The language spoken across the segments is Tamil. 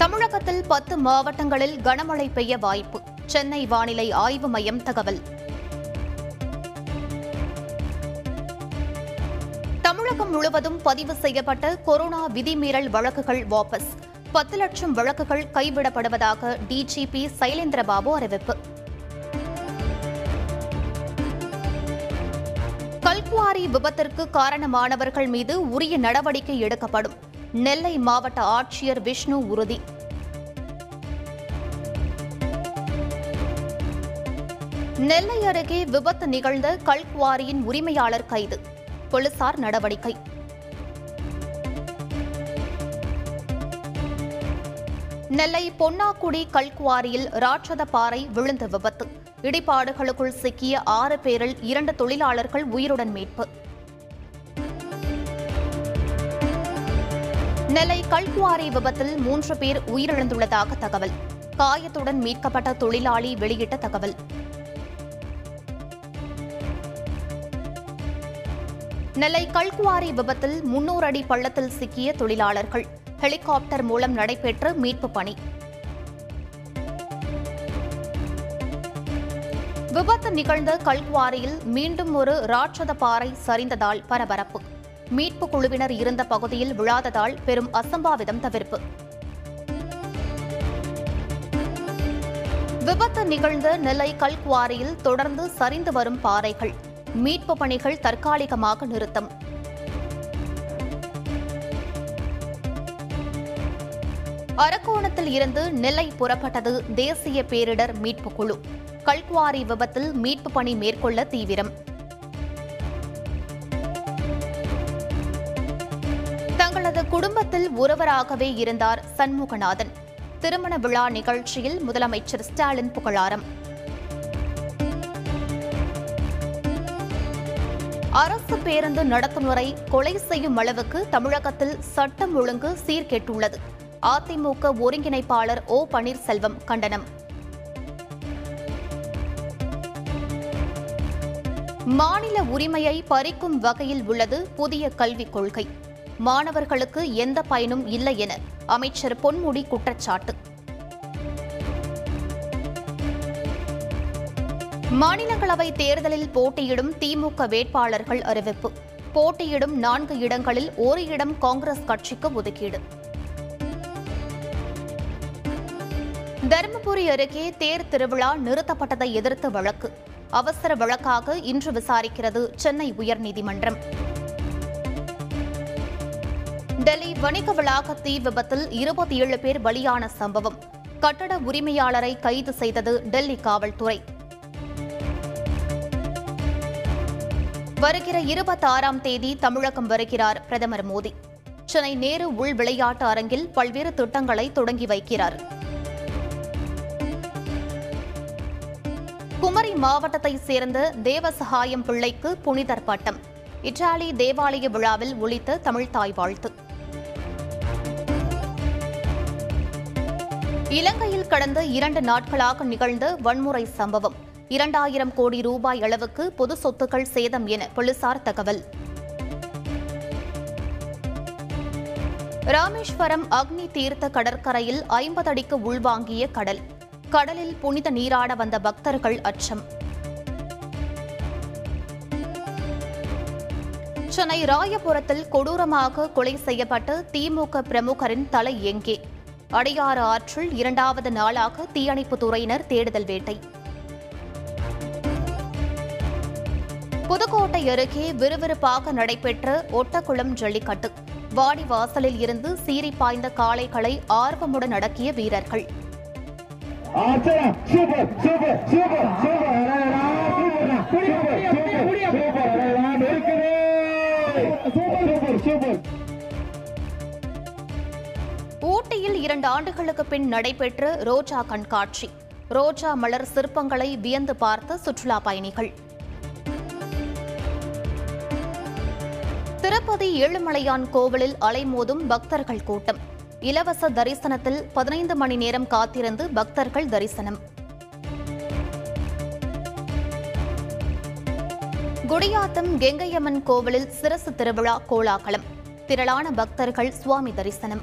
தமிழகத்தில் பத்து மாவட்டங்களில் கனமழை பெய்ய வாய்ப்பு. சென்னை வானிலை ஆய்வு மையம் தகவல். தமிழகம் முழுவதும் பதிவு செய்யப்பட்ட கொரோனா விதிமீறல் வழக்குகள் வாபஸ். பத்து லட்சம் வழக்குகள் கைவிடப்படுவதாக டிஜிபி சைலேந்திரபாபு அறிவிப்பு. கல்குவாரி விபத்திற்கு காரணமானவர்கள் மீது உரிய நடவடிக்கை எடுக்கப்படும். நெல்லை மாவட்ட ஆட்சியர் விஷ்ணு உறுதி. நெல்லை அருகே விபத்து நிகழ்ந்த கல்குவாரியின் உரிமையாளர் கைது. போலீசார் நடவடிக்கை. நெல்லை பொன்னாக்குடி கல்குவாரியில் ராட்சத பாறை விழுந்த விபத்து. இடிபாடுகளுக்குள் சிக்கிய ஆறு பேரில் இரண்டு தொழிலாளர்கள் உயிருடன் மீட்பு. நெல்லை கல்குவாரி விபத்தில் மூன்று பேர் உயிரிழந்துள்ளதாக தகவல். காயத்துடன் மீட்கப்பட்ட தொழிலாளி வெளியிட்ட தகவல். நெல்லை கல்குவாரி விபத்தில் முன்னூறு அடி பள்ளத்தில் சிக்கிய தொழிலாளர்கள். ஹெலிகாப்டர் மூலம் நடைபெற்ற மீட்பு பணி. விபத்து நிகழ்ந்த கல்குவாரியில் மீண்டும் ஒரு ராட்சத பாறை சரிந்ததால் பரபரப்பு. மீட்பு குழுவினர் இருந்த பகுதியில் விழாததால் பெரும் அசம்பாவிதம் தவிர்ப்பு. விபத்து நிகழ்ந்த நெல்லை கல்குவாரியில் தொடர்ந்து சரிந்து வரும் பாறைகள். மீட்பு பணிகள் தற்காலிகமாக நிறுத்தம். அரக்கோணத்தில் இருந்து நெல்லை புறப்பட்டது தேசிய பேரிடர் மீட்புக் குழு. கல்குவாரி விபத்தில் மீட்பு பணி மேற்கொள்ள தீவிரம். தங்களது குடும்பத்தில் ஒருவராகவே இருந்தார் சண்முகநாதன். திருமண விழா நிகழ்ச்சியில் முதலமைச்சர் ஸ்டாலின் புகழாரம். அரசு பேருந்து நடத்துமுறை கொலை செய்யும் அளவுக்கு தமிழகத்தில் சட்டம் ஒழுங்கு சீர்கெட்டுள்ளது. அதிமுக ஒருங்கிணைப்பாளர் ஓ பன்னீர்செல்வம் கண்டனம். மாநில உரிமையை பறிக்கும் வகையில் உள்ளது புதிய கல்விக் கொள்கை. மாணவர்களுக்கு எந்த பயனும் இல்லை என அமைச்சர் பொன்முடி குற்றச்சாட்டு. மாநிலங்களவை தேர்தலில் போட்டியிடும் திமுக வேட்பாளர்கள் அறிவிப்பு. போட்டியிடும் நான்கு இடங்களில் ஒரு இடம் காங்கிரஸ் கட்சிக்கு ஒதுக்கீடு. தருமபுரி அருகே தேர் திருவிழா நிறுத்தப்பட்டதை எதிர்த்து வழக்கு. அவசர வழக்காக இன்று விசாரிக்கிறது சென்னை உயர்நீதிமன்றம். டெல்லி வணிக வளாக தீ விபத்தில் இருபத்தி ஏழு பேர் பலியான சம்பவம். கட்டட உரிமையாளரை கைது செய்தது டெல்லி காவல்துறை. வருகிற இருபத்தாறாம் தேதி தமிழகம் வருகிறார் பிரதமர் மோடி. சென்னை நேரு உள் விளையாட்டு அரங்கில் பல்வேறு திட்டங்களை தொடங்கி வைக்கிறார். குமரி மாவட்டத்தைச் சேர்ந்த தேவசகாயம் பிள்ளைக்கு புனிதர் பட்டம். இத்தாலி தேவாலய விழாவில் ஒழித்த தமிழ்தாய் வாழ்த்து. இலங்கையில் கடந்த இரண்டு நாட்களாக நிகழ்ந்த வன்முறை சம்பவம். இரண்டாயிரம் கோடி ரூபாய் அளவுக்கு பொது சொத்துக்கள் சேதம் என போலீசார் தகவல். ராமேஸ்வரம் அக்னி தீர்த்த கடற்கரையில் ஐம்பது அடிக்கு உள்வாங்கிய கடல். கடலில் புனித நீராட வந்த பக்தர்கள் அச்சம். சென்னை ராயபுரத்தில் கொடூரமாக கொலை செய்யப்பட்ட திமுக பிரமுகரின் தலை எங்கே அடையாறு ஆற்றில் இரண்டாவது நாளாக தீயணைப்புத் துறையினர் தேடுதல் வேட்டை. புதுக்கோட்டை அருகே விறுவிறுப்பாக நடைபெற்ற ஒட்டக்குளம் ஜல்லிக்கட்டு. வாடிவாசலில் இருந்து சீறி பாய்ந்த காளைகளை ஆர்வமுடன் அடக்கிய வீரர்கள். ஊட்டியில் இரண்டு ஆண்டுகளுக்கு பின் நடைபெற்ற ரோஜா கண்காட்சி. ரோஜா மலர் சிற்பங்களை வியந்து பார்த்த சுற்றுலா பயணிகள். திருப்பதி ஏழுமலையான் கோவிலில் அலைமோதும் பக்தர்கள் கூட்டம். இலவச தரிசனத்தில் பதினைந்து மணி நேரம் காத்திருந்து பக்தர்கள் தரிசனம். குடியாத்தம் கெங்கையம்மன் கோவிலில் சிரசு திருவிழா கோலாகலம். திரளான பக்தர்கள் சுவாமி தரிசனம்.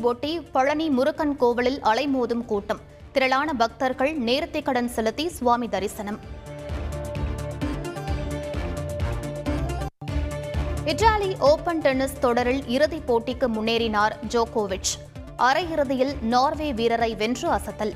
ஒட்டி பழனி முருகன் கோவிலில் அலைமோதும் கூட்டம். திரளான பக்தர்கள் நேரத்தை கடன் செலுத்தி சுவாமி தரிசனம். இத்தாலி ஓபன் டென்னிஸ் தொடரில் இறுதிப் போட்டிக்கு முன்னேறினார் ஜோகோவிச். அரையிறுதியில் நார்வே வீரரை வென்று அசத்தல்.